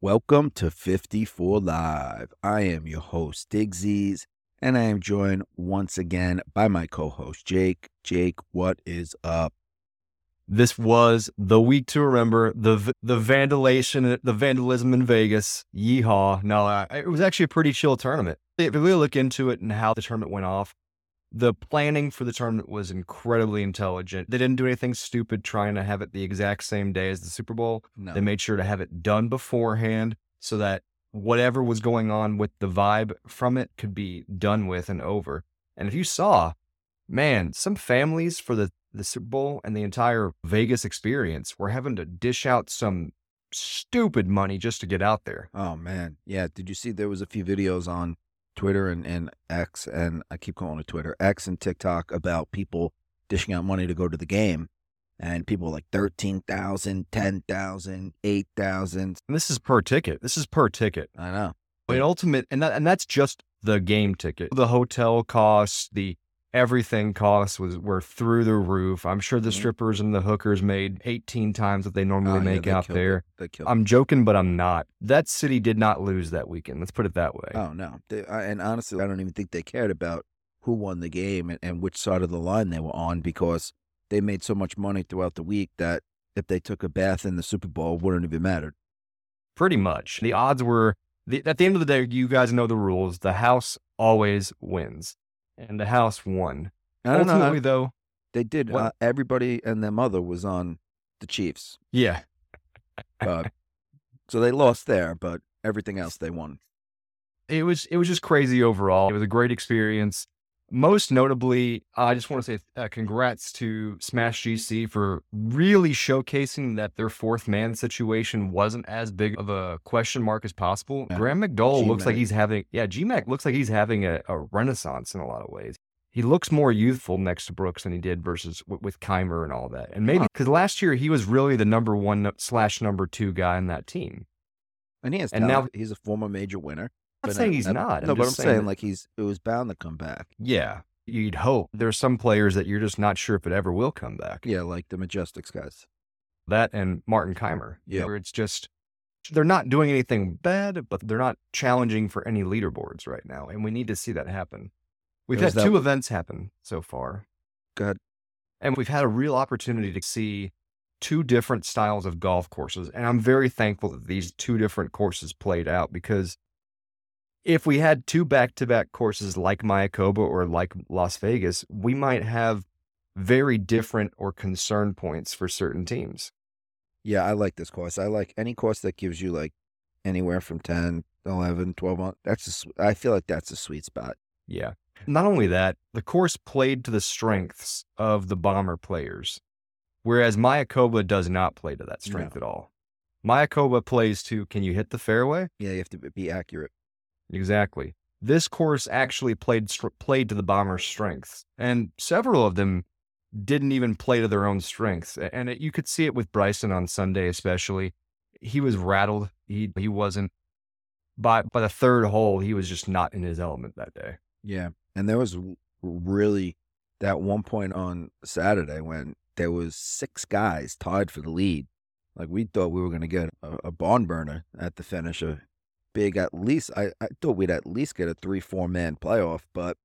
Welcome to 54 Live. I am your host, Digsies, and I am joined once again by my co host, Jake. Jake, what is up? This was the week to remember the the vandalization, the vandalism in Vegas. Yeehaw! No, it was actually a pretty chill tournament. If we really look into it and how the tournament went off, the planning for the tournament was incredibly intelligent. They didn't do anything stupid trying to have it the exact same day as the Super Bowl. No. They made sure to have it done beforehand so that whatever was going on with the vibe from it could be done with and over. And if you saw, man, some families for the, the Super Bowl and the entire Vegas experience were having to dish out some stupid money just to get out there. Oh, man. Yeah. Did you see there was a few videos on Twitter and, and X, and I keep calling it Twitter, X and TikTok about people dishing out money to go to the game. And people like 13,000, 10,000, 8,000. And this is per ticket. This is per ticket. I know. An ultimate, and that, and that's just the game ticket. The hotel costs, the everything costs was were through the roof. I'm sure the Mhm. strippers and the hookers made 18 times what they normally Oh, yeah, make they out there. I'm joking, but I'm not. That city did not lose that weekend. Let's put it that way. Oh, no. They, I, and honestly, I don't even think they cared about who won the game and, and which side of the line they were on because they made so much money throughout the week that if they took a bath in the Super Bowl, it wouldn't have mattered. Pretty much. The odds were the, at the end of the day, you guys know the rules. The house always wins, and the house won. I don't Ultimately, know. though, They did. What? Uh, everybody and their mother was on the Chiefs. yeah, Uh, so they lost there, but everything else they won. it was it was just crazy overall. It was a great experience. Most notably, I just want to say uh, congrats to Smash GC for really showcasing that their fourth man situation wasn't as big of a question mark as possible. Yeah. Graham McDowell looks like he's having, yeah, GMAC looks like he's having a, a renaissance in a lot of ways. He looks more youthful next to Brooks than he did versus w- with Kaymer and all that. And maybe because last year he was really the number one slash number two guy in that team. And he has And talent. he's a former major winner. I'm not saying he's not. No, but I'm just saying that- like he's it was bound to come back. Yeah, you'd hope. There's some players that you're just not sure if it ever will come back. Yeah, like the Majestics guys. That and Martin Kaymer. Yeah. Where it's just, they're not doing anything bad, but they're not challenging for any leaderboards right now. And we need to see that happen. We've had that- two events happen so far. Go ahead. And we've had a real opportunity to see two different styles of golf courses. And I'm very thankful that these two different courses played out because if we had two back to back courses like Mayakoba or like Las Vegas, we might have very different or concern points for certain teams. Yeah, I like this course. I like any course that gives you like anywhere from 10, 11, 12 on. That's a, I feel like that's a sweet spot. Yeah. Not only that, the course played to the strengths of the bomber players, whereas Mayakoba does not play to that strength at all. Mayakoba plays to can you hit the fairway? Yeah, you have to be accurate. Exactly. This course actually played played to the bombers' strengths, and several of them didn't even play to their own strengths. And it, you could see it with Bryson on Sunday, especially. He was rattled. He he wasn't. By by the third hole, he was just not in his element that day. Yeah, and there was really that one point on Saturday when there was six guys tied for the lead. Like we thought we were going to get a, a burner at the finish, a big at least. I, I thought we'd at least get a three four man playoff, but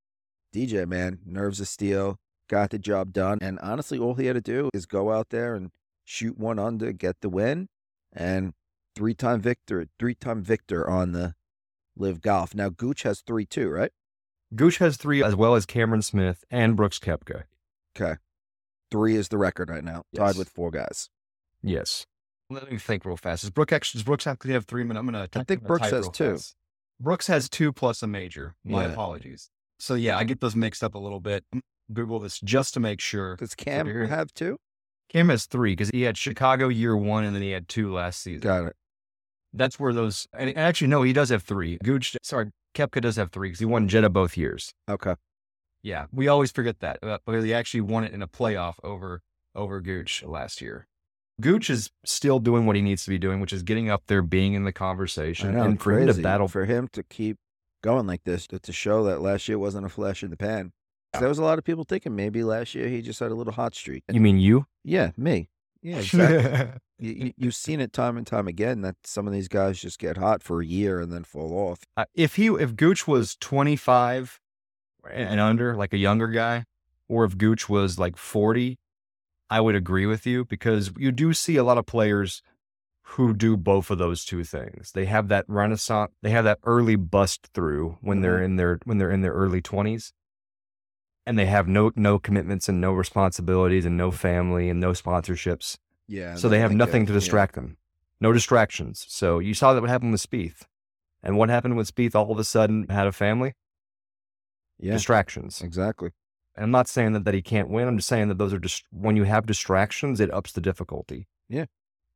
DJ man, nerves of steel, got the job done. And honestly, all he had to do is go out there and shoot one under, get the win, and three time victor, three time victor on the LIV golf. Now Gooch has three too, right? Gooch has three, as well as Cameron Smith and Brooks Koepka. Okay. Three is the record right now, tied with four guys. Yes. Let me think real fast. Does Brooks actually does Brooks actually have three? minutes? I'm gonna. I think Brooks has two. fast. Brooks has two plus a major. My Yeah. apologies. So yeah, I get those mixed up a little bit. Google this just to make sure. Does Cam here- have two? Cam has three because he had Chicago year one and then he had two last season. Got it. That's where those. And actually, no, he does have three. Gooch, sorry, Koepka does have three because he won Jeddah both years. Okay. Yeah, we always forget that uh, because he actually won it in a playoff over over Gooch last year. Gooch is still doing what he needs to be doing, which is getting up there, being in the conversation, know, and for him to battle. for him to keep going like this to, to show that last year wasn't a flash in the pan. 'Cause There was a lot of people thinking maybe last year he just had a little hot streak. You mean you? Yeah, me. Yeah, exactly. you, you've seen it time and time again that some of these guys just get hot for a year and then fall off. Uh, if he if Gooch was 25 and under, like a younger guy, or if Gooch was like 40, I would agree with you because you do see a lot of players who do both of those two things. They have that renaissance, they have that early bust through when they're in their when they're in their early 20s. And they have no no commitments and no responsibilities and no family and no sponsorships. Yeah. So they have nothing to distract them. No distractions. So you saw that what happened with Spieth. And what happened with Spieth all of a sudden had a family? Yeah, Distractions. exactly. And I'm not saying that, that he can't win. I'm just saying that those are just when you have distractions, it ups the difficulty. Yeah.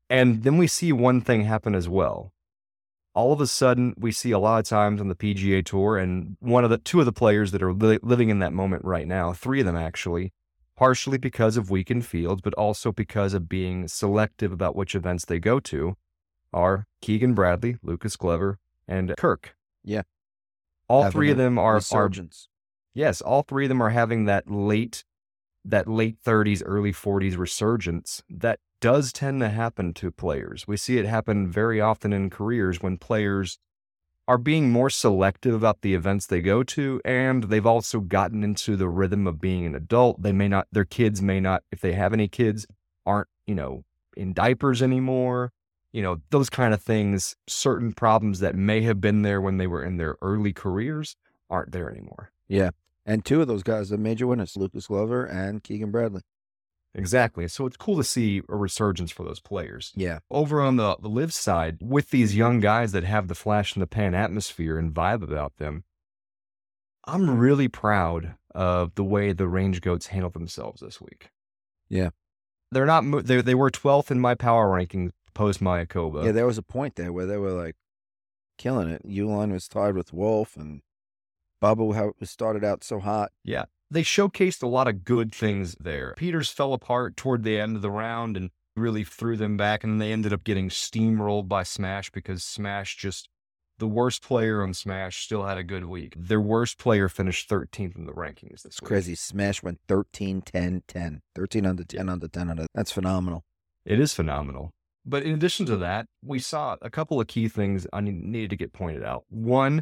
And then we see one thing happen as well. All of a sudden, we see a lot of times on the PGA Tour, and one of the two of the players that are li- living in that moment right now, three of them actually, partially because of weakened fields, but also because of being selective about which events they go to, are Keegan Bradley, Lucas Glover, and Kirk. Yeah. All Having three of them are, are. Yes, all three of them are having that late that late 30s early 40s resurgence that does tend to happen to players. We see it happen very often in careers when players are being more selective about the events they go to and they've also gotten into the rhythm of being an adult. They may not their kids may not if they have any kids aren't, you know, in diapers anymore. You know, those kind of things, certain problems that may have been there when they were in their early careers aren't there anymore. And two of those guys are major winners, Lucas Glover and Keegan Bradley. Exactly. So it's cool to see a resurgence for those players. Yeah. Over on the, the LIV side, with these young guys that have the flash in the pan atmosphere and vibe about them, I'm really proud of the way the range goats handled themselves this week. Yeah. They're not, they, they were 12th in my power ranking post Mayakoba. Yeah, there was a point there where they were like killing it. Uihlein was tied with Wolff and Bubba how it was started out so hot. Yeah. They showcased a lot of good things there. Peters fell apart toward the end of the round and really threw them back, and they ended up getting steamrolled by Smash because Smash just, the worst player on Smash, still had a good week. Their worst player finished 13th in the rankings this week. crazy. Smash went 13, 10, 10. 13 under 10 under 10 under. That's phenomenal. It is phenomenal. But in addition to that, we saw a couple of key things I needed to get pointed out. One,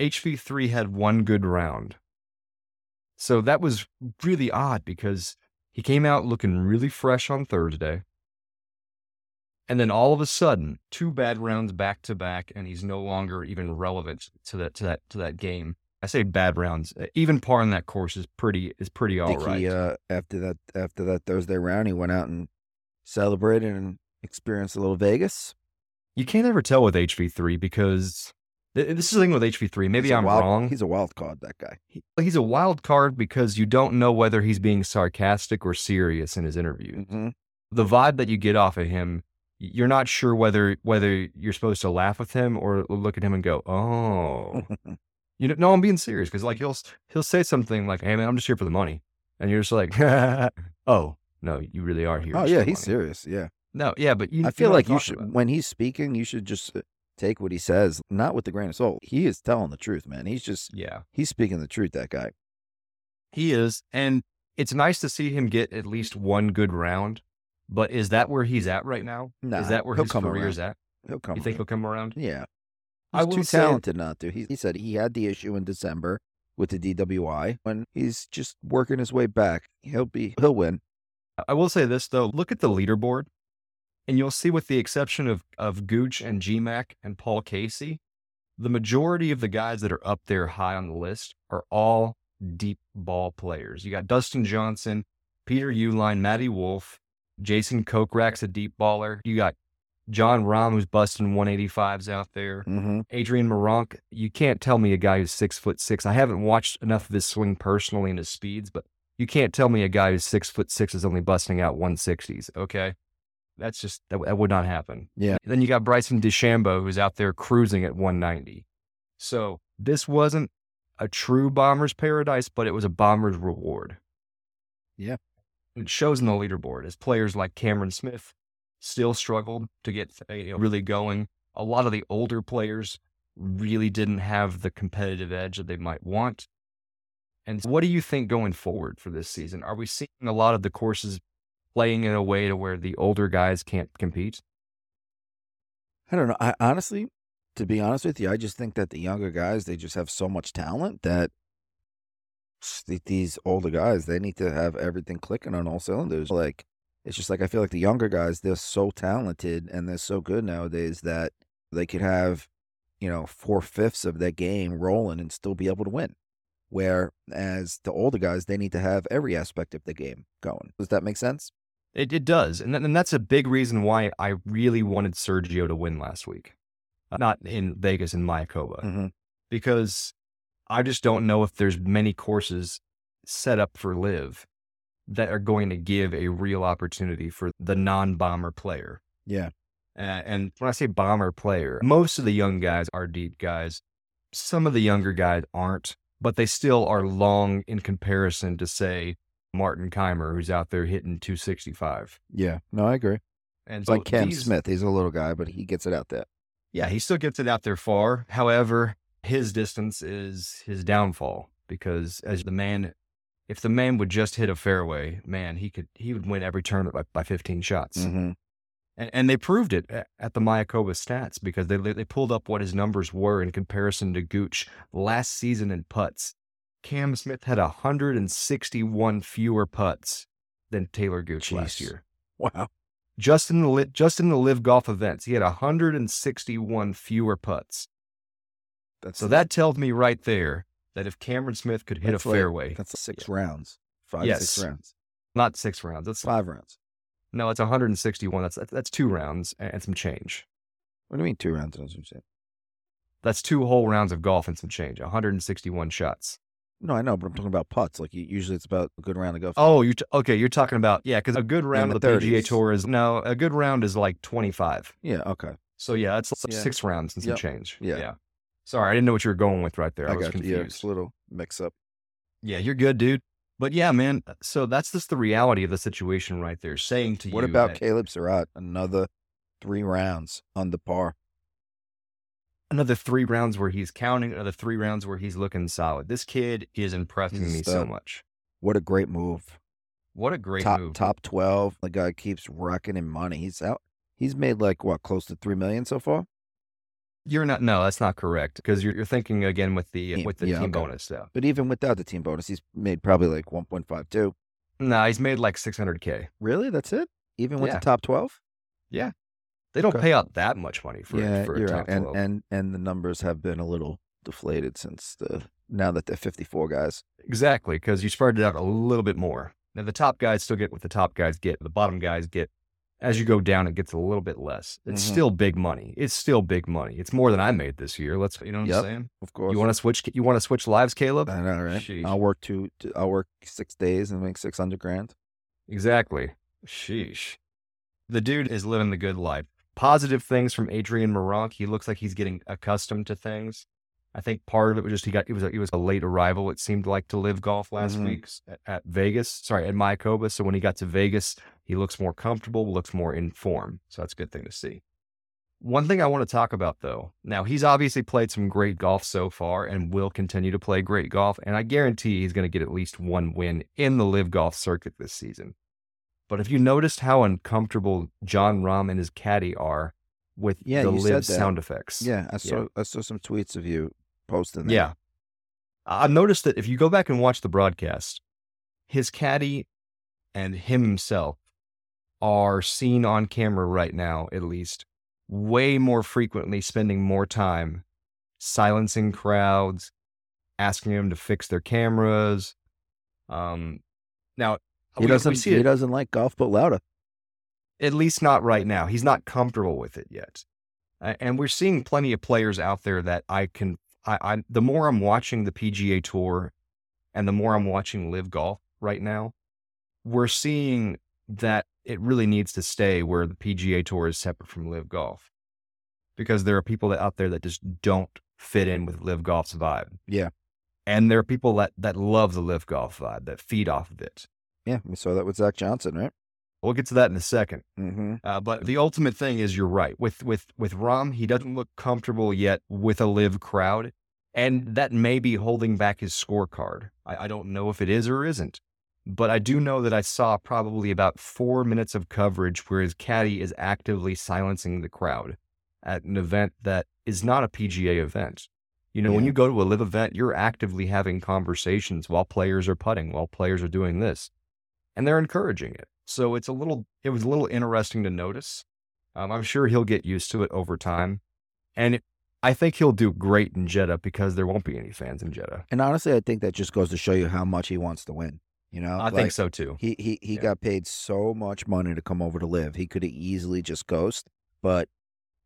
HV3 had one good round. So that was really odd because he came out looking really fresh on Thursday. And then all of a sudden, two bad rounds back to back, and he's no longer even relevant to that to that to that game. I say bad rounds. Uh, Even par on that course is pretty is pretty all right. he uh, after that after that Thursday round, he went out and celebrated and experienced a little Vegas. You can't ever tell with HV3 because this is the thing with HV3. Maybe I'm wild- wrong. He's a wild card. That guy. He- he's a wild card because you don't know whether he's being sarcastic or serious in his interview. hmm The vibe that you get off of him, you're not sure whether whether you're supposed to laugh with him or look at him and go, "Oh." you know, no, I'm being serious because like he'll he'll say something like, "Hey man, I'm just here for the money," and you're just like, "Oh." No, you really are here. oh yeah, he's money." serious. Yeah, No, yeah, but you. I feel like you should about. when he's speaking, you should just uh, take what he says, not with the grain of salt. He is telling the truth, man. He's just Yeah. he's speaking the truth. That guy. He is. And it's nice to see him get at least one good round. But is that where he's at right now? Nah, is that where his come career's around. at? He'll come. You think around. he'll come around? Yeah. I He's will too say- talented not to. He, he said he had the issue in December with the DWI. When he's just working his way back, he'll be he'll win. I will say this though, look at the leaderboard, and you'll see with the exception of of Gooch and GMAC and Paul Casey, the majority of the guys that are up there high on the list are all deep ball players. You got Dustin Johnson, Peter Uihlein, Matty Wolff, Jason Kokrak's a deep baller. You got Jon Rahm who's busting 185s out there. Mm-hmm. Adrian Meronk, you can't tell me a guy who's six foot six. I haven't watched enough of his swing personally and his speeds, but you can't tell me a guy who's six foot six is only busting out 160s. Okay. That's just, that, that would not happen. Yeah. Then you got Bryson DeChambeau who's out there cruising at 190. So this wasn't a true bomber's paradise, but it was a bomber's reward. Yeah. It shows in the leaderboard as players like Cameron Smith still struggled to get uh, you know, really going. A lot of the older players really didn't have the competitive edge that they might want. And what do you think going forward for this season? Are we seeing a lot of the courses playing in a way to where the older guys can't compete? I don't know. I honestly, to be honest with you, I just think that the younger guys they just have so much talent that these older guys they need to have everything clicking on all cylinders. Like it's just like I feel like the younger guys they're so talented and they're so good nowadays that they could have you know four fifths of their game rolling and still be able to win. Whereas the older guys they need to have every aspect of the game going. Does that make sense? It, it does. And, th- and that's a big reason why I really wanted Sergio to win last week. Uh, not in Vegas in Mayakoba, Mm-hmm. because I just don't know if there's many courses set up for LIV that are going to give a real opportunity for the non-bomber player. Yeah. Uh, and when I say bomber player, most of the young guys are deep guys. Some of the younger guys aren't, but they still are long in comparison to say Martin Kaymer, who's out there hitting 265. Yeah. No, I agree. And so like Cam these- Smith. He's a little guy, but he gets it out there. Yeah, he still gets it out there far. However, his distance is his downfall because as the man, if the man would just hit a fairway, man, he could he would win every tournament by, by 15 shots. Mm-hmm. And, and they proved it at the Mayakoba stats because they they pulled up what his numbers were in comparison to Gooch last season in putts. Cam Smith had 161 fewer putts than Talor Gooch last year. Wow. Just in the li- just in the live golf events, he had 161 fewer putts. That's So that tells me right there that if Cameron Smith could hit That's a like- fairway, That's six rounds. Five, Yes. six rounds. not six rounds, that's Five rounds. no, it's 161. That's that's two rounds and some change. What do you mean two rounds? That's what I'm. That's two whole rounds of golf and some change. 161 shots. No, I know, but I'm talking about putts. Like usually, it's about a good round to go. Oh, you t- okay? You're talking about yeah, because a good round of the PGA 30s. Tour is no, a good round is like 25. yeah. Okay. So yeah, it's like Yeah. six rounds and some Yep. change. Yeah. Sorry, I didn't know what you were going with right there. I, I, was got you. confused. Yeah, it's a little mix up. Yeah, you're good, dude. But yeah, man. Uh, so that's just the reality of the situation right there. Saying to What you, what about that Caleb Surratt? Another three rounds on the par. Another three rounds where he's counting, another three rounds where he's looking solid. This kid is impressing He's me so much. What a great move. What a great top move. top twelve. The guy keeps racking in money. He's out. He's made like what, close to three million so far. You're not. No, that's not correct because you're, you're thinking again with the Team. with the Yeah, team okay. bonus stuff. But even without the team bonus, he's made probably like one point five two. No, he's made like 600k. Really? That's it? Even with Yeah. the top twelve? They don't Okay. pay out that much money for yeah, for a top right. And 12. and and the numbers have been a little deflated since the now that they're 54 guys. Exactly, because you spread it out a little bit more. Now the top guys still get what the top guys get. The bottom guys get as you go down, it gets a little bit less. It's Mhm. still big money. It's still big money. It's more than I made this year. Let's you know what Yep. I'm saying? Of course. You want to switch? You want to switch lives, Caleb? I know, right? Sheesh. I'll work two. two- I'll work six days and make six hundred grand. Exactly. Sheesh. The dude is living the good life. Positive things from Adrian Meronk. He looks like he's getting accustomed to things. I think part of it was just he got he was a, he was a late arrival. It seemed like to LIV golf last Mhm. week at, at Vegas. Sorry, at Mayakoba. So when he got to Vegas, he looks more comfortable, looks more in form. So that's a good thing to see. One thing I want to talk about though. Now he's obviously played some great golf so far and will continue to play great golf. And I guarantee he's going to get at least one win in the LIV golf circuit this season. But have you noticed how uncomfortable Jon Rahm and his caddy are with Yeah, the LIV sound effects? Yeah, I saw. I saw some tweets of you posting. That. Yeah. I've noticed that if you go back and watch the broadcast, his caddy and him himself are seen on camera right now, at least, way more frequently spending more time silencing crowds, asking them to fix their cameras. Um, now, he we- we doesn't. see He it- doesn't like golf, but louder. at least not right now. He's not comfortable with it yet. Uh, and we're seeing plenty of players out there that I can, I, I, the more I'm watching the PGA Tour and the more I'm watching LIV Golf right now, we're seeing that it really needs to stay where the PGA Tour is separate from LIV Golf. Because there are people that out there that just don't fit in with LIV Golf's vibe. Yeah. And there are people that, that love the LIV Golf vibe, that feed off of it. Yeah, we saw that with Zach Johnson, right? We'll get to that in a second. Mm-hmm. Uh, but the ultimate thing is you're right. With with with Rahm, he doesn't look comfortable yet with a live crowd. And that may be holding back his scorecard. I, I don't know if it is or isn't. But I do know that I saw probably about four minutes of coverage where his caddy is actively silencing the crowd at an event that is not a PGA event. You know, when you go to a live event, you're actively having conversations while players are putting, while players are doing this, and they're encouraging it. So it's a little, it was a little interesting to notice. Um, I'm sure he'll get used to it over time. And it, I think he'll do great in Jeddah because there won't be any fans in Jeddah. And honestly, I think that just goes to show you how much he wants to win. You know, I think so too. He he he Yeah. got paid so much money to come over to LIV. He could have easily just ghost, but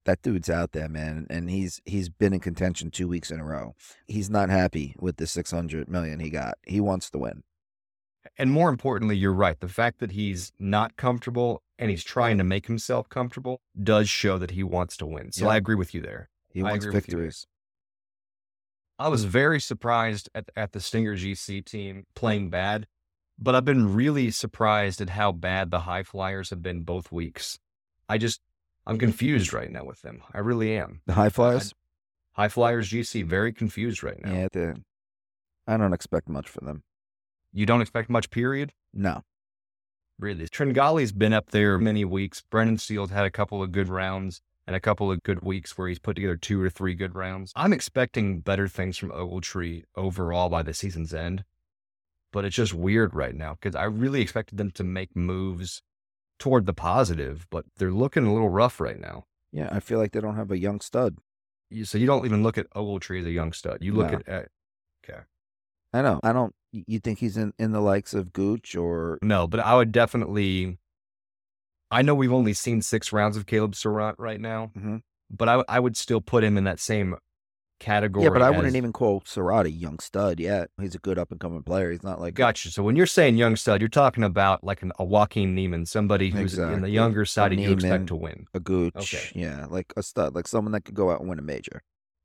that dude's out there, man, and he's he's been in contention two weeks in a row. He's not happy with the six hundred million he got. He wants to win. And more importantly, you're right. The fact that he's not comfortable and he's trying to make himself comfortable does show that he wants to win. So Yeah. I agree with you there. He I wants agree with you there. victories. I was very surprised at, at the Stinger GC team playing bad, but I've been really surprised at how bad the High Flyers have been both weeks. I just, I'm confused right now with them. I really am. The high flyers. High Flyers GC, very confused right now. Yeah, the, I don't expect much from them. You don't expect much, period? No. Really. Tringali's been up there many weeks. Brendan Steele's had a couple of good rounds and a couple of good weeks where he's put together two or three good rounds. I'm expecting better things from Ogletree overall by the season's end, but it's just weird right now because I really expected them to make moves toward the positive, but they're looking a little rough right now. Yeah, I feel like they don't have a young stud. You, so you don't even look at Ogletree as a young stud. You look No. at, at okay. I know. I don't. You think he's in in the likes of Gooch or No, but I would definitely. I know we've only seen six rounds of Caleb Surratt right now, Mhm. but I would still put him in that same category. yeah, but I as- wouldn't even call Serrata young stud yet. He's a good up and coming player. He's not like Gotcha. So when you're saying young stud, you're talking about like an, a Joaquin Niemann, somebody who's in the Exactly. younger side and you expect to win. a Gooch. Okay. Yeah, like a stud, like someone that could go out and win a major.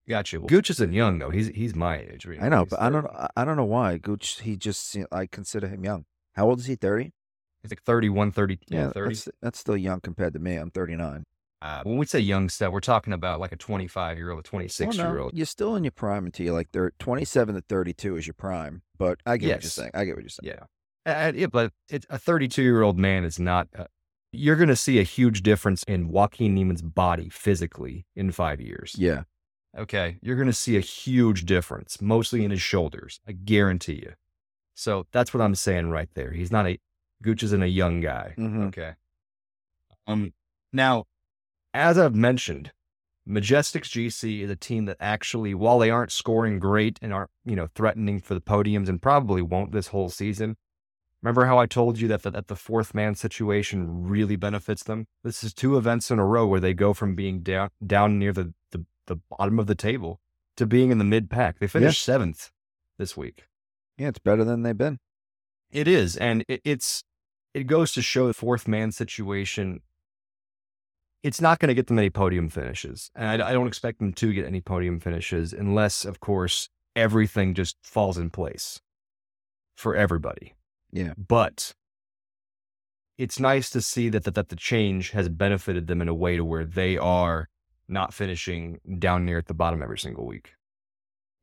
Gotcha. Well, Gooch isn't young though. He's he's my age. really. I know, He's but I don't. I- don't know why Gooch. He just. I consider him young. How old is he? Thirty. He's like 31, 30, yeah, 30. that's that's still young compared to me. I'm 39. Uh, when we say young stud, we're talking about like a 25 year old, a 26 Well, no, year old. You're still in your prime until you're like thir 27 to 32 is your prime. But I get what you're saying. I get what you're saying. Yeah. Uh, yeah, but a 32 year old man is not. Uh, you're going to see a huge difference in Joaquin Niemann's body physically in five years. Yeah. Okay. You're going to see a huge difference, mostly in his shoulders. I guarantee you. So that's what I'm saying right there. He's not a, Gooch isn't a young guy. Mhm. Okay. Um, now, as I've mentioned, Majestics GC is a team that actually, while they aren't scoring great and aren't, you know, threatening for the podiums and probably won't this whole season, remember how I told you that the, that the fourth man situation really benefits them? This is two events in a row where they go from being down down near the, the, the bottom of the table to being in the mid pack. They finished seventh this week. Yeah, it's better than they've been. It is, and it, it's it goes to show the fourth man situation. It's not going to get them any podium finishes, and I, I don't expect them to get any podium finishes unless, of course, everything just falls in place for everybody. Yeah. But it's nice to see that, that that the change has benefited them in a way to where they are not finishing down near at the bottom every single week.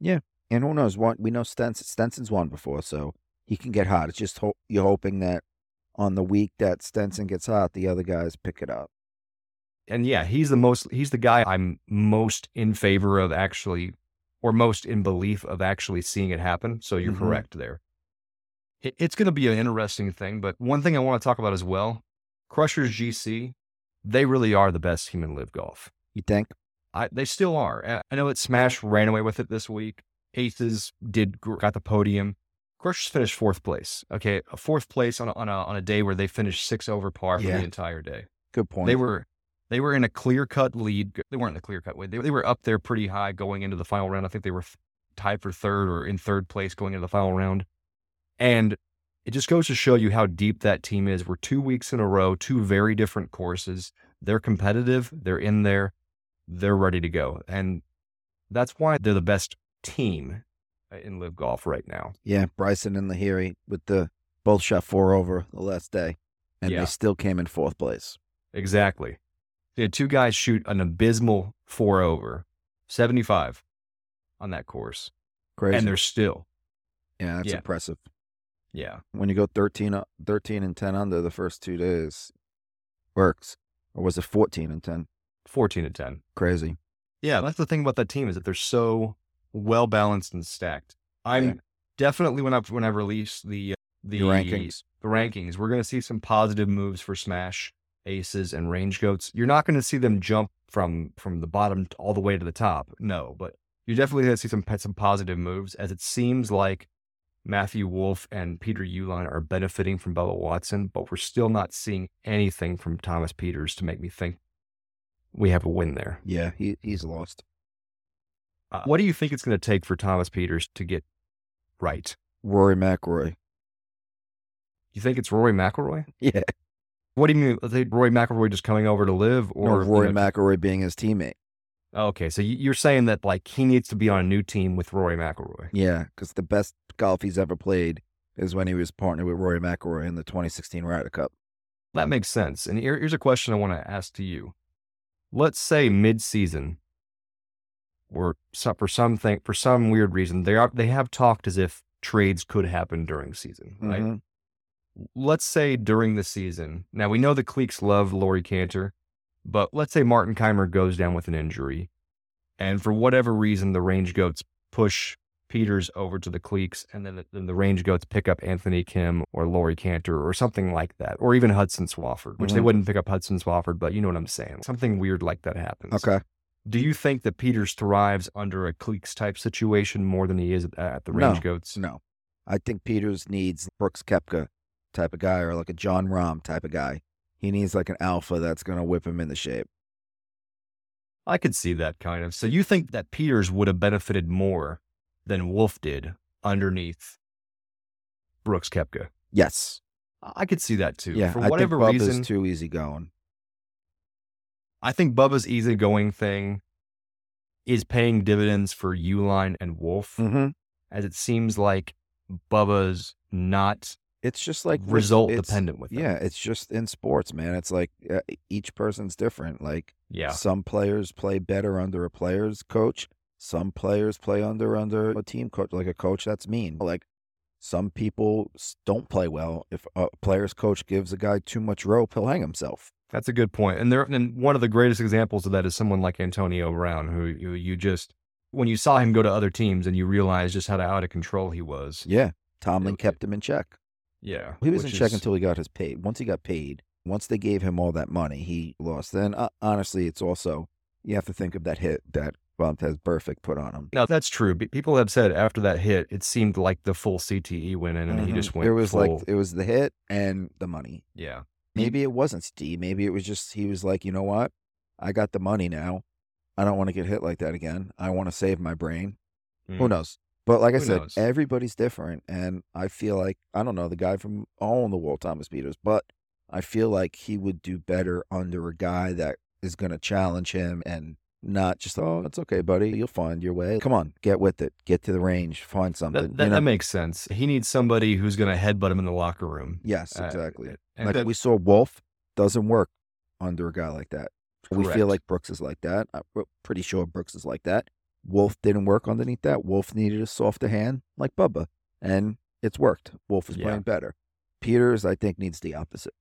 Yeah. And who knows what? We know Stenson, Stenson's won before, so he can get hot. It's just ho- you're hoping that on the week that Stenson gets hot, the other guys pick it up. and yeah, he's the most he's the guy I'm most in favor of actually or most in belief of actually seeing it happen. So you're Mhm. correct there. It, it's going to be an interesting thing, but one thing I want to talk about as well, Crushers GC, they really are the best human LIV golf. You think? I, they still are. I know that Smash ran away with it this week. Aces did got the podium. Crushers finished fourth place. Okay, a fourth place on a, on a on a day where they finished six over par for Yeah. the entire day. Good point. They were they were in a clear cut lead. They weren't in a clear cut way. They, they were up there pretty high going into the final round. I think they were tied for third or in third place going into the final round. And it just goes to show you how deep that team is. We're two weeks in a row, two very different courses. They're competitive. They're in there. They're ready to go. And that's why they're the best team uh, in LIV golf right now. Yeah, Bryson and Lahiri with the both shot four over the last day, and Yeah. they still came in fourth place. Exactly. They had two guys shoot an abysmal four over, 75 on that course. Crazy. And they're still. yeah, that's yeah. impressive. Yeah. When you go 13, u- 13 and 10 under the first two days, works. Or was it 14 and 10? 14 to 10. Crazy. Yeah, that's the thing about that team is that they're so well balanced and stacked. I'm Yeah. definitely when I when I release the uh, the The rankings. the rankings, we're going to see some positive moves for Smash aces and range goats. You're not going to see them jump from from the bottom all the way to the top. No, but you're definitely going to see some some positive moves as it seems like Matthew Wolff and Peter Uihlein are benefiting from Bubba Watson, but we're still not seeing anything from Thomas Peters to make me think we have a win there. Yeah, he he's lost. Uh, what do you think it's going to take for Thomas Peters to get right? Rory McIlroy. You think it's Rory McIlroy? Yeah. What do you mean? Is it Rory McIlroy just coming over to LIV, Or or Rory you know- McIlroy being his teammate. Okay, so you- you're saying that like he needs to be on a new team with Rory McIlroy. Yeah, because the best golf he's ever played is when he was partnered with Rory McIlroy in the 2016 Ryder Cup. That makes sense. And here- here's a question I want to ask to you. Let's say mid-season, or for some something for some weird reason, they are they have talked as if trades could happen during season, right? Mhm. let's say during the season, now we know the Cleeks love Laurie Canter, but let's say Martin Kaymer goes down with an injury, and for whatever reason, the Range Goats push Peters over to the Cleeks, and then the, then the Range Goats pick up Anthony Kim or Laurie Canter or something like that, or even Hudson Swafford, which they Mhm. wouldn't pick up Hudson Swafford, but you know what I'm saying. Something weird like that happens. Okay. Do you think that Peters thrives under a Cleeks type situation more than he is at, at the No. Range Goats? No. I think Peters needs Brooks Koepka type of guy or like a Jon Rahm type of guy. He needs like an alpha that's going to whip him into shape. I could see that kind of. So you think that Peters would have benefited more than Wolff did underneath Brooks Koepka? Yes. I could see that too. Yeah. For I think whatever Bubba's reason, too easy going. I think Bubba's easygoing thing is paying dividends for Uihlein and Wolff, Mm-hmm. as it seems like Bubba's not It's just like result dependent with them. Yeah, it's just in sports, man. It's like uh, each person's different. Like Yeah. some players play better under a player's coach. Some players play under under a team coach, like a coach that's mean. Like some people don't play well. If a player's coach gives a guy too much rope, he'll hang himself. That's a good point. And there, and one of the greatest examples of that is someone like Antonio Brown, who you, you just, when you saw him go to other teams and you realized just how out of control he was. Yeah, Tomlin It- kept him in check. Yeah. He was in which check is- until he got his paid. Once he got paid, once they gave him all that money, he lost. Then uh, honestly, it's also you have to think of that hit that Vontaze Burfict put on him. Now, that's true. Pe- People have said after that hit, it seemed like the full CTE went in and he Mhm. just went It was full. like it was the hit and the money. yeah. Maybe it wasn't Steve. Maybe it was just he was like, you know what? I got the money now. I don't want to get hit like that again. I want to save my brain. Who Mm. knows? But like I Who said, knows? everybody's different, and I feel like I don't know the guy from all in the world, Thomas Peters, but I feel like he would do better under a guy that is going to challenge him and not just oh, it's okay, buddy, you'll find your way. Come on, get with it, get to the range, find something. That, that, you know? that makes sense. He needs somebody who's going to headbutt him in the locker room. yes, Uh, exactly. and like that- we saw, Wolff doesn't work under a guy like that. We feel like Brooks is like that. I'm pretty sure Brooks is like that. Wolff didn't work underneath that. Wolff needed a softer hand like Bubba, and it's worked. Wolff is Yeah. playing better. Peters, I think, needs the opposite.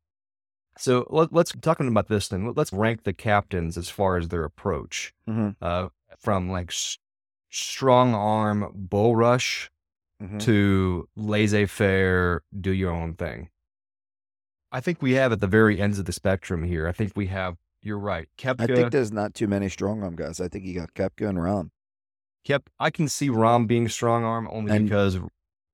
So let, let's talking about this then. Let's rank the captains as far as their approach. Mm-hmm. Uh, from like s- strong arm bull rush Mm-hmm. to laissez faire, do your own thing. I think we have at the very ends of the spectrum here. I think we have. You're right. Koepka. I think there's not too many strong arm guys. I think you got Koepka and Rahm. Kep, I can see Rahm being strong arm only And- because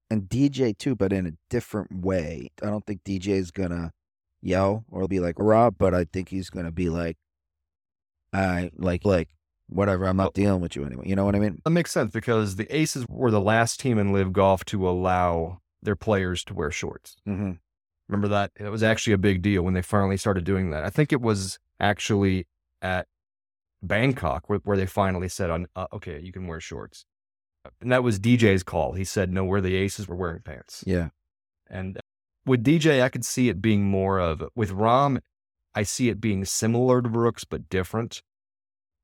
And DJ too, but in a different way. I don't think DJ is gonna yell or be like Rob, but I think he's gonna be like, I like like whatever. I'm not dealing with you anymore. You know what I mean? that makes sense because the Aces were the last team in LIV Golf to allow their players to wear shorts. Mm-hmm. Remember that? It was actually a big deal when they finally started doing that. I think it was actually at Bangkok where, where they finally said, on, uh, okay, you can wear shorts. And that was DJ's call. He said, no, we're the Aces, we're wearing pants. Yeah. And with DJ, I could see it being more of, with Rahm, I see it being similar to Brooks, but different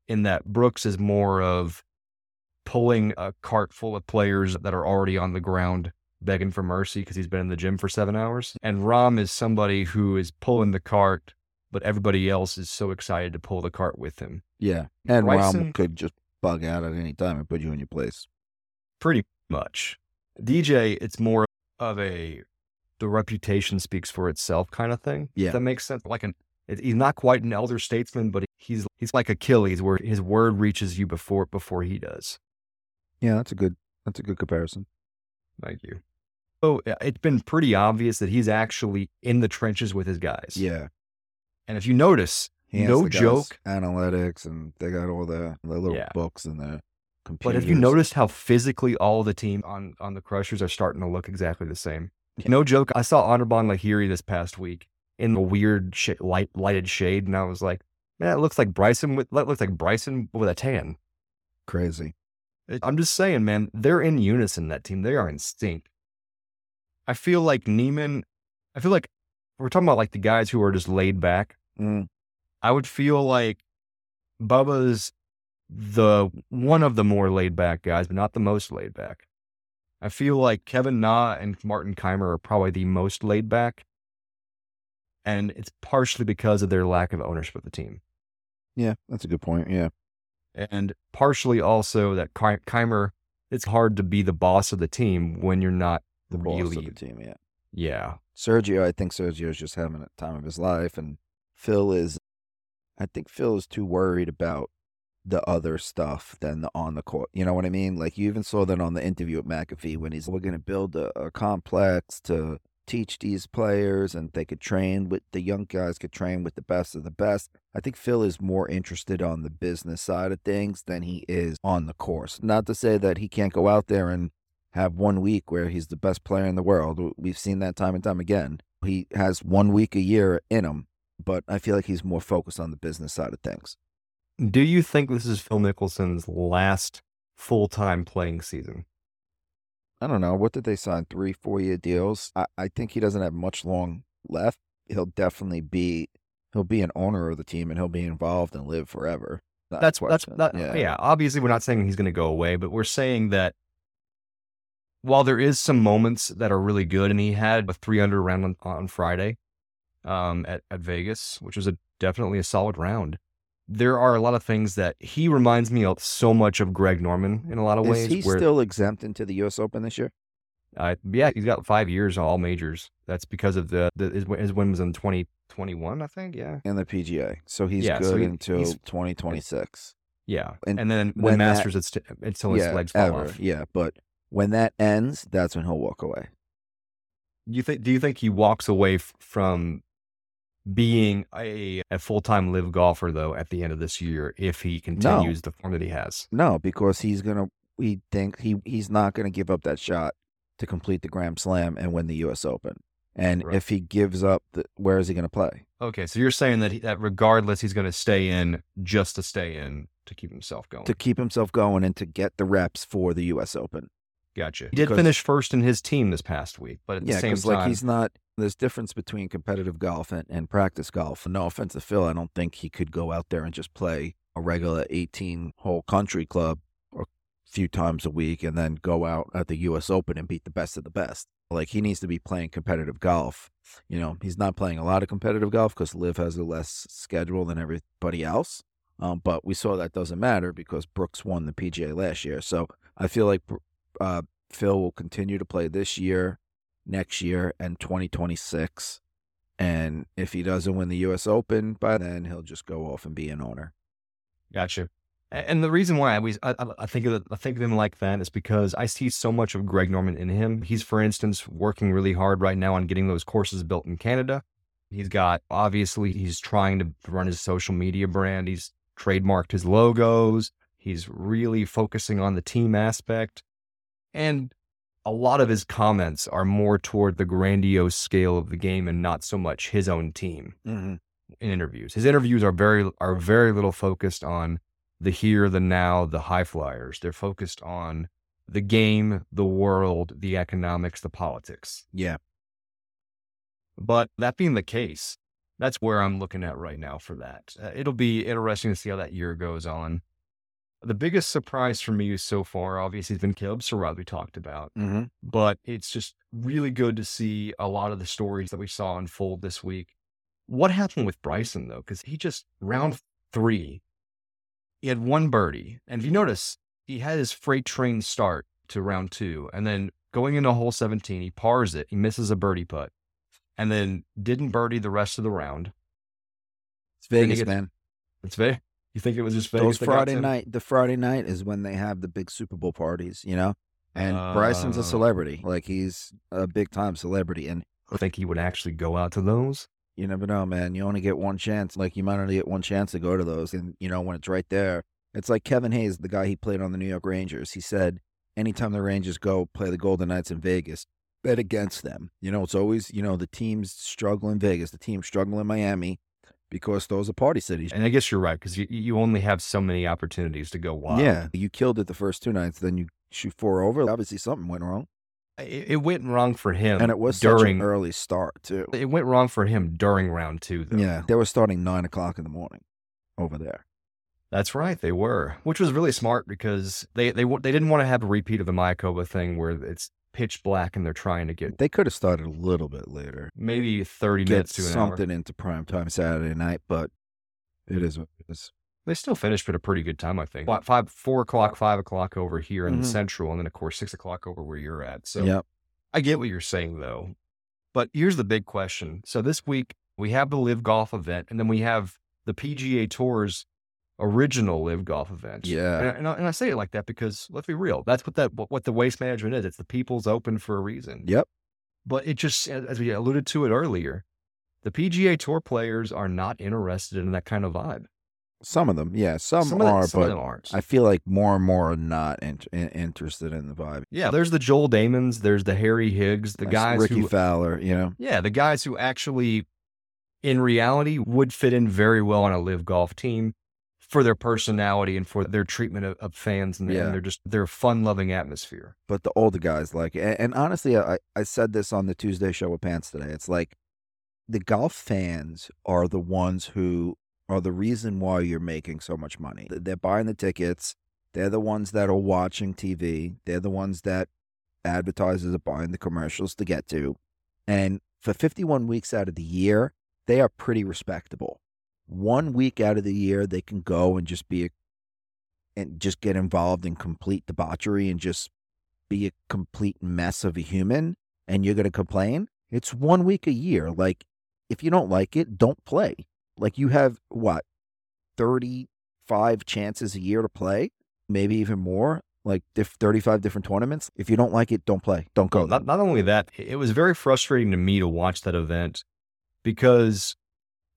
in that Brooks is more of pulling a cart full of players that are already on the ground begging for mercy because he's been in the gym for seven hours. And Rahm is somebody who is pulling the cart, but everybody else is so excited to pull the cart with him. Yeah. And Bryson- Rahm could just bug out at any time and put you in your place. Pretty much. DJ, it's more of a the reputation speaks for itself kind of thing. Yeah. That makes sense. Like an it- he's not quite an elder statesman, but he's he's like Achilles, where his word reaches you before before he does. Yeah, that's a good that's a good comparison. Thank you. So it's been pretty obvious that he's actually in the trenches with his guys. Yeah. And if you notice, no joke. Analytics and they got all the, the little Yeah. books and the But computers. have you noticed how physically all the team on on the Crushers are starting to look exactly the same? No joke. I saw Anirban Lahiri this past week in the weird sh- light lighted shade, and I was like, man, it looks like Bryson with that looks like Bryson with a tan. Crazy. I'm just saying, man, they're in unison. That team, they are in sync. I feel like Niemann. I feel like we're talking about like the guys who are just laid back. Mm. I would feel like Bubba's the one of the more laid back guys, but not the most laid back. I feel like Kevin Na and Martin Kaymer are probably the most laid back. And it's partially because of their lack of ownership of the team. Yeah, that's a good point. Yeah. And partially also that Kaymer, it's hard to be the boss of the team when you're not The boss really. of the team, yeah. Yeah. Sergio, I think Sergio's just having a time of his life, and Phil is, I think Phil is too worried about the other stuff than the on the court. You know what I mean? Like you even saw that on the interview with McAfee when he's, we're going to build a, a complex to teach these players, and they could train with the young guys could train with the best of the best. I think Phil is more interested on the business side of things than he is on the course. Not to say that he can't go out there and have one week where he's the best player in the world. We've seen that time and time again. He has one week a year in him, but I feel like he's more focused on the business side of things. Do you think this is Phil Mickelson's last full time playing season? I don't know. What did they sign? Three, four year deals? I, I think he doesn't have much long left. He'll definitely be he'll be an owner of the team and he'll be involved and live forever. that's what that's question. that, yeah. Obviously, we're not saying he's going to go away, but we're saying that while there is some moments that are really good, and he had a three under round on, on Friday um, at at Vegas, which was a definitely a solid round. There are a lot of things that he reminds me of so much of Greg Norman in a lot of Is ways. Is he where, still exempt into the U.S. Open this year? uh, yeah, he's got five years all majors. That's because of the, the his, his win was in twenty twenty one, I think. Yeah, In the PGA, so he's Yeah, good so he- until he's- 2026. yeah, And and, then the when that- Masters, it's t- until his yeah, legs fall ever. off. Yeah, but when that ends, that's when he'll walk away. you think do you think he walks away f- from being a, a full-time live golfer though at the end of this year if he continues the form that he has No, because he's gonna. We think he he's not gonna give up that shot to complete the Grand Slam and win the U.S. Open. And Right. if he gives up, the, where is he gonna play? okay so you're saying that, he, that regardless he's going to stay in just to stay in to keep himself going To keep himself going and to get the reps for the U.S. Open. gotcha he did because- finish first in his team this past week but at the same time like he's not. There's difference between competitive golf and, and practice golf. No offense to Phil, I don't think he could go out there and just play a regular 18 hole country club a few times a week and then go out at the U.S. Open and beat the best of the best. Like he needs to be playing competitive golf. You know, he's not playing a lot of competitive golf because Liv has a less schedule than everybody else. Um, but we saw that doesn't matter because Brooks won the PGA last year. So I feel like uh, Phil will continue to play this year, next year, and 2026. And if he doesn't win the U.S. Open by then, he'll just go off and be an owner. Gotcha. And the reason why I I, I- think of it, I think of him like that is because I see so much of Greg Norman in him. He's, for instance, working really hard right now on getting those courses built in Canada. He's got obviously he's trying to run his social media brand. He's trademarked his logos. He's really focusing on the team aspect, and a lot of his comments are more toward the grandiose scale of the game and not so much his own team Mm-hmm. in interviews. His interviews are very are very little focused on the here, the now, the high flyers. They're focused on the game, the world, the economics, the politics. Yeah. But that being the case, that's where I'm looking at right now for that. Uh, it'll be interesting to see how that year goes on. The biggest surprise for me so far, obviously, has been Caleb Surratt, we talked about. Mm-hmm. But it's just really good to see a lot of the stories that we saw unfold this week. What happened with Bryson, though? Because he just, round three, he had one birdie. And if you notice, he had his freight train start to round two. And then going into hole 17, he pars it. He misses a birdie putt. And then didn't birdie the rest of the round. It's Vegas, gets- man. It's Vegas. You think it was just Vegas? Those Friday night, the Friday night is when they have the big Super Bowl parties, you know. And Bryson's Oh. a celebrity, like he's a big time celebrity, and I think he would actually go out to those. you never know, man. You only get one chance. Like you might only get one chance to go to those, and you know when it's right there. It's like Kevin Hayes, the guy he played on the New York Rangers. He said, anytime the Rangers go play the Golden Knights in Vegas, bet against them. You know, it's always you know the teams struggle in Vegas, the teams struggle in Miami, because those are party cities. And I guess you're right because you, you only have so many opportunities to go wild. Yeah, you killed it the first two nights, then you shoot four over. Obviously, something went wrong, It, it went wrong for him. and it was such during an early start too. It went wrong for him during round two, though. Yeah, they were starting nine o'clock in the morning over there. That's right, they were, which was really smart because they they they didn't want to have a repeat of the Mayakoba thing where it's pitch black and they're trying to get They could have started a little bit later, maybe thirty get minutes to an hour. something into prime time Saturday night, but it is what it is. They still finished at a pretty good time, I think. What, Five, four o'clock, five o'clock over here in Mhm. the central, and then of course six o'clock over where you're at. So yep. I get what you're saying though. But here's the big question. So this week we have the LIV golf event and then we have the PGA Tour's original LIV golf event. Yeah. And, I- and, I, and I say it like that because let's be real. That's what that what, the waste management is. It's the people's open for a reason. Yep. But it just as we alluded to it earlier, the PGA Tour players are not interested in that kind of vibe. Some of them, yeah, some, them- are, some but aren't. I feel like more and more are not in, in- interested in the vibe. yeah, there's the Joel Dahmens, there's the Harry Higgs, the Like guys Rickie who Fowler, you know, Yeah, the guys who actually, in reality, would fit in very well on a LIV golf team for their personality and for their treatment of, of fans and, Yeah. and their just their fun loving atmosphere. but the older guys like. And, and honestly, I, I said this on the Tuesday show with Pants today. It's like the golf fans are the ones who are the reason why you're making so much money. They're buying the tickets. They're the ones that are watching TV. They're the ones that advertisers are buying the commercials to get to. And for 51 weeks out of the year, they are pretty respectable. One week out of the year, they can go and just be a, and just get involved in complete debauchery and just be a complete mess of a human and you're going to complain. It's one week a year. Like, if you don't like it, don't play. Like, you have what, 35 chances a year to play, maybe even more, like diff- 35 different tournaments. If you don't like it, don't play. Don't go. Well, not, not only that, it was very frustrating to me to watch that event because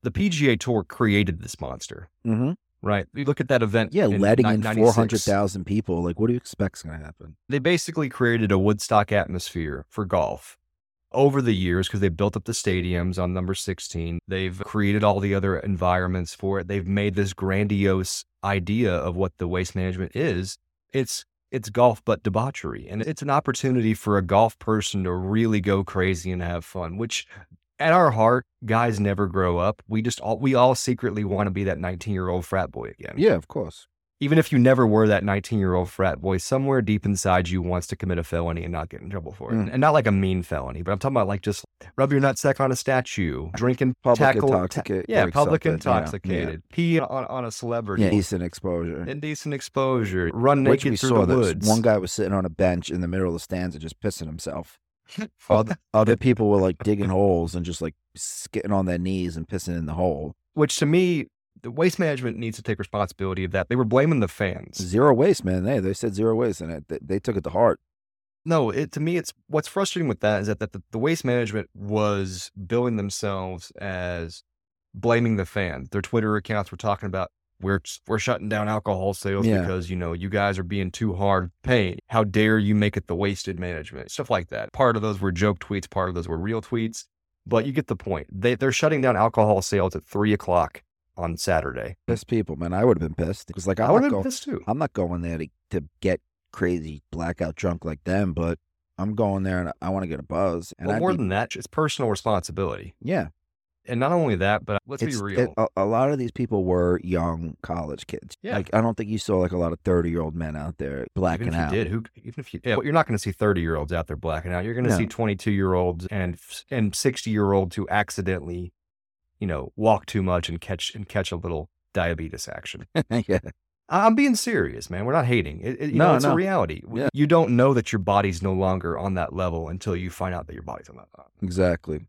the PGA Tour created this monster, hmm right? You look at that event. Yeah, letting ni- in 96. 400,000 people. Like, what do you expect's going to happen? they basically created a Woodstock atmosphere for golf over the years because they built up the stadiums on number 16. They've created all the other environments for it. They've made this grandiose idea of what the waste management is. It's it's golf but debauchery and it's an opportunity for a golf person to really go crazy and have fun which at our heart guys never grow up we just all we all secretly want to be that 19 year old frat boy again Yeah, of course. even if you never were that 19 year old frat boy, somewhere deep inside you wants to commit a felony and not get in trouble for it. Mm. And not like a mean felony, but I'm talking about like just rub your nutsack on a statue, drinking Public tackle, ta- yeah, public something, you know, intoxicated, pee on, on a celebrity, Yeah, decent exposure. indecent exposure, run Which naked we through saw the woods. One guy was sitting on a bench in the middle of the stands and just pissing himself. Other, other people were like digging holes and just like skitting on their knees and pissing in the hole. Which to me, the waste management needs to take responsibility of that. They were blaming the fans. Zero waste, man. They they said zero waste, and it, they, they took it to heart. No, it to me, it's what's frustrating with that is that, that the, the waste management was billing themselves as blaming the fans. Their Twitter accounts were talking about we're we're shutting down alcohol sales Yeah. because you know you guys are being too hard paying. How dare you make it the wasted management stuff like that. Part of those were joke tweets, part of those were real tweets, but you get the point. They they're shutting down alcohol sales at three o'clock on Saturday. Pissed people, man. I would have been pissed because like I I'm would not have been pissed too. I'm not going there to to get crazy blackout drunk like them, but I'm going there and I want to get a buzz. And Well, I'd more be- than that, it's personal responsibility. yeah, And not only that, but uh, let's It's- be real. it- a, a lot of these people were young college kids. Yeah. Like I don't think you saw like a lot of thirty year old men out there blacking even if out. you did, who even if you, yeah, well, you're not going to see 30 year olds out there blacking out. You're going to No. see 22 year olds and and 60 year olds who accidentally, you know, walk too much and catch and catch a little diabetes action. yeah. I'm being serious, man. We're not hating. It, it- you No, know, it's no. a reality. Yeah. You don't know that your body's no longer on that level until you find out that your body's on that level. Exactly.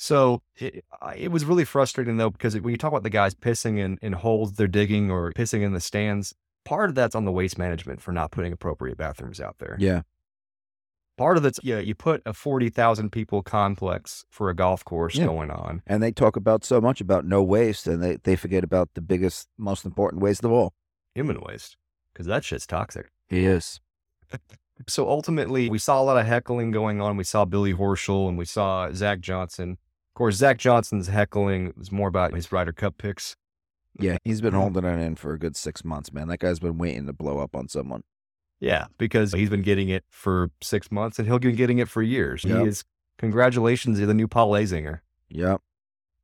So it, it was really frustrating though, because when you talk about the guys pissing in, in holes they're digging or pissing in the stands, part of that's on the waste management for not putting appropriate bathrooms out there. Yeah. Part of it's, yeah, you put a 40,000 people complex for a golf course Yeah. going on. And they talk about so much about no waste and they, they forget about the biggest, most important waste of all. Human waste, because that shit's toxic. He is. So ultimately, we saw a lot of heckling going on. We saw Billy Horschel and we saw Zach Johnson. Of course, Zach Johnson's heckling was more about his Ryder Cup picks. Yeah. He's been holding it in for a good six months, man. That guy's been waiting to blow up on someone. Yeah, because he's been getting it for six months and he'll be getting it for years. Yep. He is, congratulations, you're the new Paul Azinger. Yep.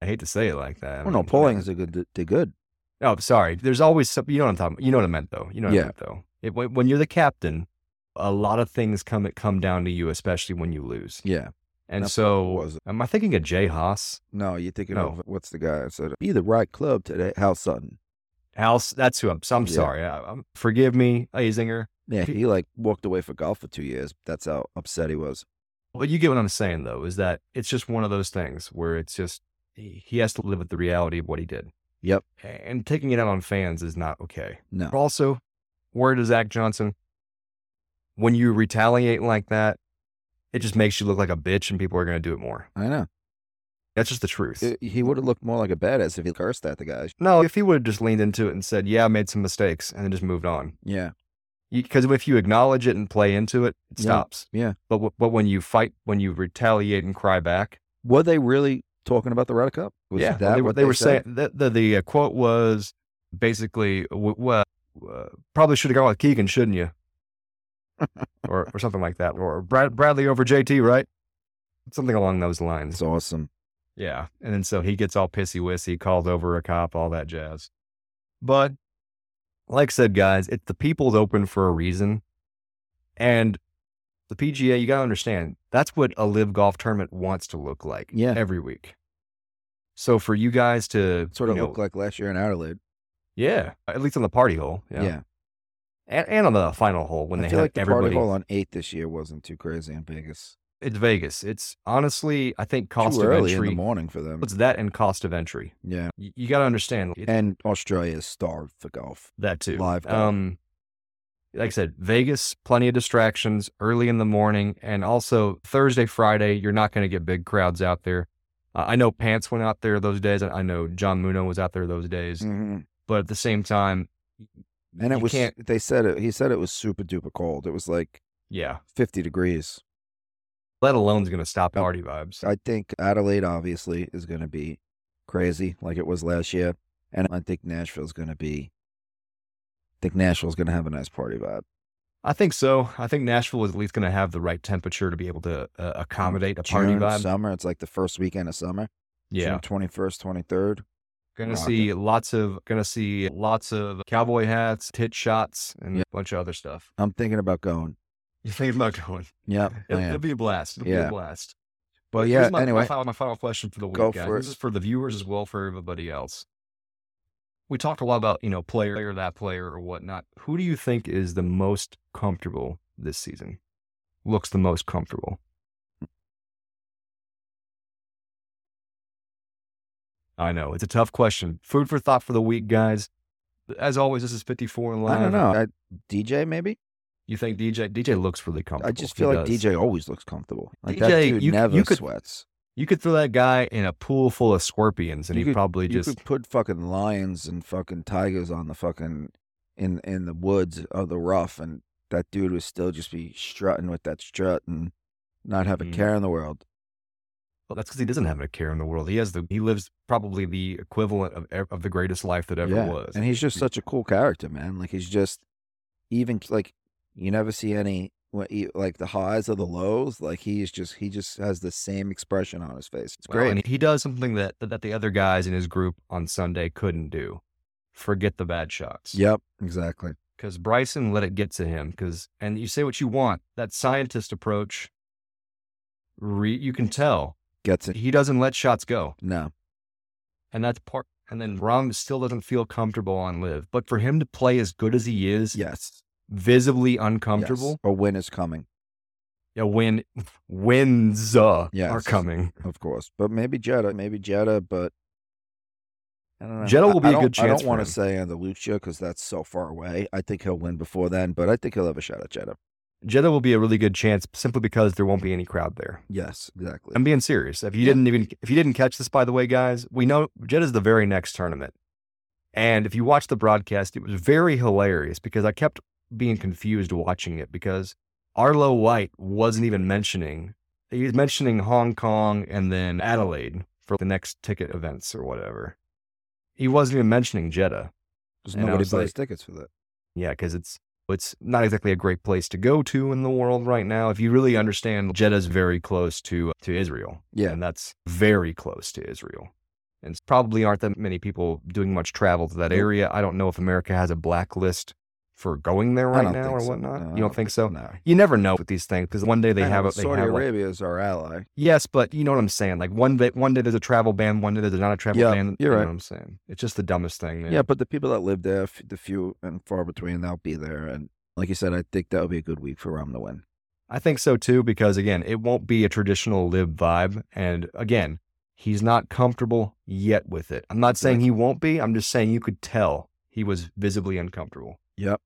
I hate to say it like that. I Well, no, mean, is a good, did good. Oh, sorry. There's always some, you know what I'm talking about. You know what I meant though. You know what Yeah. I meant though. It, when, when you're the captain, a lot of things come come down to you, especially when you lose. Yeah. And That's so, it was. am I thinking of Jay Haas? No, you're thinking No. of what's the guy that said, be the right club today? Hal Sutton. House, that's who I'm. So I'm Yeah. sorry. I, I'm, forgive me, Azinger. Yeah. He like walked away for golf for two years. That's how upset he was. But you get what I'm saying, though, is that it's just one of those things where it's just he has to live with the reality of what he did. Yep. And taking it out on fans is not okay. No. Also, word to Zach Johnson, when you retaliate like that, it just makes you look like a bitch and people are going to do it more. I know. That's just the truth. It- he would have looked more like a badass if he cursed at the guy. no, if he would have just leaned into it and said, yeah, I made some mistakes and then just moved on. Yeah. Because if you acknowledge it and play into it, it Yeah. stops. Yeah. But, w- but when you fight, when you retaliate and cry back, Were they really talking about the Ryder Cup? Was yeah, that they were, what they were said? saying that the, the uh, quote was basically, w- w- uh, probably should have gone with Keegan, shouldn't you? Or or something like that, or Brad, Bradley over JT, right? Something along those lines. It's awesome. Yeah, and then so he gets all pissy wissy, calls over a cop, all that jazz. But like I said, guys, it's the people's open for a reason, and the PGA, you gotta understand, that's what a LIV golf tournament wants to look like. Yeah. every week. So for you guys to Sort of you know, looked like last year in Adelaide. yeah, at least on the party hole, yeah, Yeah. And, and on the final hole when I they feel had like the everybody. party hole on eight this year wasn't too crazy in Vegas. It's Vegas. It's honestly, I think cost too of early entry. in the morning for them. What's that and cost of entry? Yeah. You, you got to understand it, And Australia is starved for golf. that too. LIV golf. Um, like I said, Vegas, plenty of distractions early in the morning, and also Thursday, Friday, you're not going to get big crowds out there. Uh, I know Pants went out there those days. I I know John Muno was out there those days, hmm but at the same time, And it was, can't. they said it, he said it was super duper cold. It was like Yeah, 50 degrees. let alone is going to stop party vibes. I think Adelaide obviously is going to be crazy like it was last year. And I think Nashville's going to be, I think Nashville's going to have a nice party vibe. I think so. I think Nashville is at least going to have the right temperature to be able to uh, accommodate a party June, vibe. Summer. It's like the first weekend of summer. Yeah, June 21st, 23rd. Gonna Rocket. see lots of gonna see lots of cowboy hats, tit shots, and Yeah. a bunch of other stuff. I'm thinking about going. You think about going? Yep. It'll, it'll be a blast. It'll be a blast. But yeah, my, anyway. my final, my final question for the week, Go guys. for This is for the viewers as well for everybody else. We talked a lot about you know player, that player, or whatnot. Who do you think is the most comfortable this season? Looks the most comfortable. I know it's a tough question. Food for thought for the week, guys. As always, this is 54 and live. I don't know. I, DJ maybe? You think DJ DJ looks really comfortable? I just He feel like does. DJ always looks comfortable. Like that DJ, dude you- never you could- sweats. You could throw that guy in a pool full of scorpions, and You he'd could- probably You just could put fucking lions and fucking tigers on the fucking in in the woods of the rough, and that dude would still just be strutting with that strut and not have a Mm. care in the world. Well, that's because he doesn't have a care in the world. He has the he lives probably the equivalent of of the greatest life that ever yeah, was. and he's just such a cool character, man. Like he's just even like you never see any like the highs or the lows, like he's just he just has the same expression on his face. It's Well, great. and he does something that that the other guys in his group on Sunday couldn't do. Forget the bad shots. yep, exactly. Because Bryson let it get to him. Because and you say what you want. That scientist approach. Re, you can tell Gets it. he doesn't let shots go, No. and that's part. And then Rahm still doesn't feel comfortable on LIV. But for him to play as good as he is, Yes. visibly Yes. uncomfortable, A win is coming, yeah, when wins uh, are coming. of course. But maybe Jeddah, maybe Jeddah, but I don't know. Jeddah will be I a good I don't want to say Andalucia because that's so far away. I think he'll win before then, but I think he'll have a shot at Jeddah. Jeddah will be a really good chance simply because there won't be any crowd there. Yes, exactly. I'm being serious. If you Yeah. didn't even if you didn't catch this by the way, guys, we know Jeddah's the very next tournament. And if you watch the broadcast, it was very hilarious because I kept being confused watching it because Arlo White wasn't even mentioning he was mentioning Hong Kong and then Adelaide for the next ticket events or whatever. He wasn't even mentioning Jeddah. Because and nobody buys like- tickets for that. Yeah, because it's it's not exactly a great place to go to in the world right now. If you really understand, Jeddah's very close to to Israel. Yeah. and that's very close to Israel. And probably aren't that many people doing much travel to that area. I don't know if America has a blacklist for going there right now or so. whatnot. No, you don't think so? No. You never know with these things because one day they I have know, it. They Saudi have like, Arabia is our ally. yes, but you know what I'm saying. Like one day, one day there's a travel ban, one day there's not a travel Yeah, ban. you're you right. what I'm saying. It's just the dumbest thing. Man. Yeah, but the people that live there, the few and far between, they'll be there. And like you said, I think that would be a good week for Rahm to win. I think so too, because again, it won't be a traditional LIV vibe. And again, he's not comfortable yet with it. I'm not saying he won't be. I'm just saying you could tell he was visibly uncomfortable. Yep.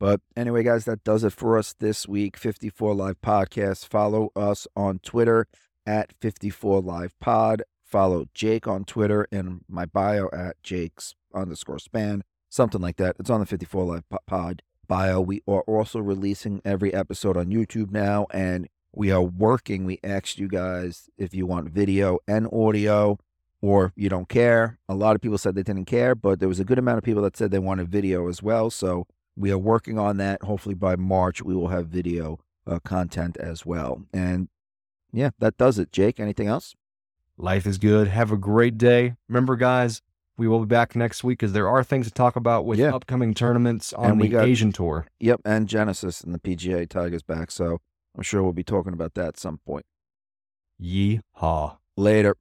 But anyway, guys, that does it for us this week. 54 Live Podcast. Follow us on Twitter at 54 Live Pod. Follow Jake on Twitter in my bio at Jake's underscore span, something like that. It's on the 54 Live Pod bio. We are also releasing every episode on YouTube now, and we are working. We asked you guys if you want video and audio or you don't care. A lot of people said they didn't care, but there was a good amount of people that said they wanted video as well. So we are working on that. Hopefully by March, we will have video uh, content as well. And yeah, that does it. Jake, anything else? Life is good. Have a great day. Remember, guys, we will be back next week because there are things to talk about with Yeah. upcoming tournaments on And we the got- Asian tour. Yep. And Genesis and the PGA Tigers back. So I'm sure we'll be talking about that at some point. Yeehaw. Later.